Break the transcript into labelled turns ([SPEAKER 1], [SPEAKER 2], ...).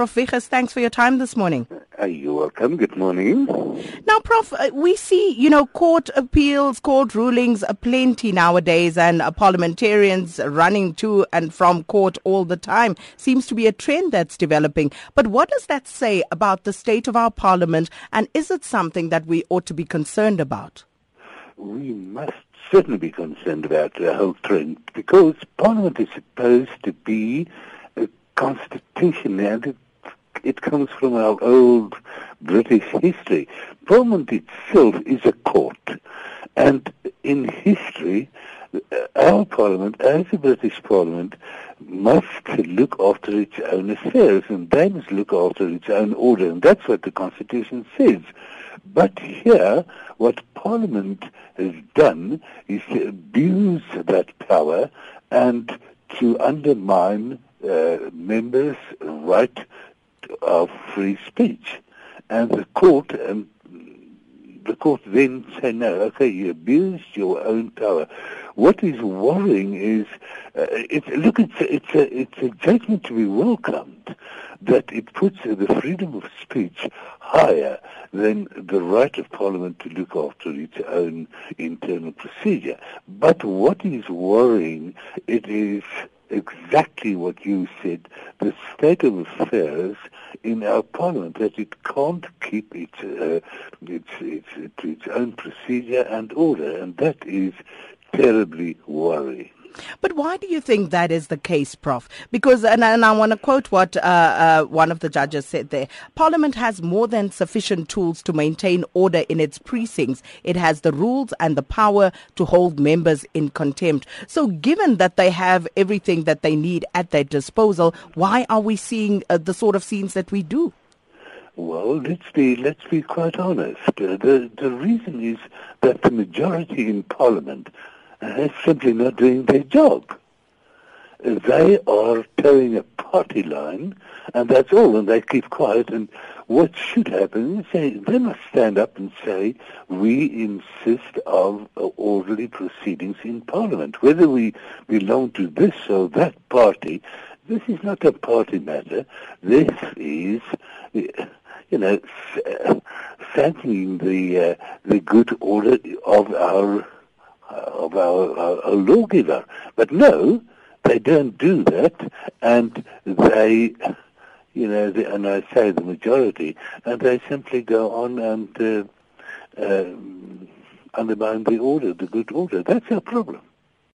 [SPEAKER 1] Prof. Wiechers, thanks for your time this morning.
[SPEAKER 2] Uh, you're welcome. Good morning.
[SPEAKER 1] Now, Prof, uh, we see, you know, court appeals, court rulings are plenty nowadays, and uh, parliamentarians running to and from court all the time. Seems to be a trend that's developing. But what does that say about the state of our parliament, and is it something that we ought to be concerned about?
[SPEAKER 2] We must certainly be concerned about the whole trend because Parliament is supposed to be a constitution and it, comes from our old British history. Parliament itself is a court and in history our Parliament, as a British Parliament, must look after its own affairs and they must look after its own order and that's what the Constitution says. But here, what Parliament has done is to abuse that power and to undermine uh, members' right of free speech. And the court and the court then say, no, okay, you abused your own power. What is worrying is, uh, it's, look, it's a, it's, a, it's a judgment to be welcomed that it puts the freedom of speech higher than the right of Parliament to look after its own internal procedure. But what is worrying, it is exactly what you said, the state of affairs in our parliament, that it can't keep its, uh, its, its, its own procedure and order, and that is terribly worrying.
[SPEAKER 1] But why do you think that is the case, Prof? Because, and, and I want to quote what uh, uh, one of the judges said there Parliament has more than sufficient tools to maintain order in its precincts. It has the rules and the power to hold members in contempt. So, given that they have everything that they need at their disposal, why are we seeing uh, the sort of scenes that we do?
[SPEAKER 2] Well, let's be let's be quite honest. Uh, the the reason is that the majority in Parliament uh, simply not doing their job. They are toeing a party line, and that's all, and they keep quiet. And what should happen is they, they must stand up and say, we insist of orderly proceedings in Parliament. Whether we belong to this or that party, this is not a party matter. This is, you know, thanking the uh, the good order of our of our, our, our lawgiver. But no, they don't do that, and they, you know, the, and I say the majority, and they simply go on and uh, uh, undermine the order, the good order. That's our problem.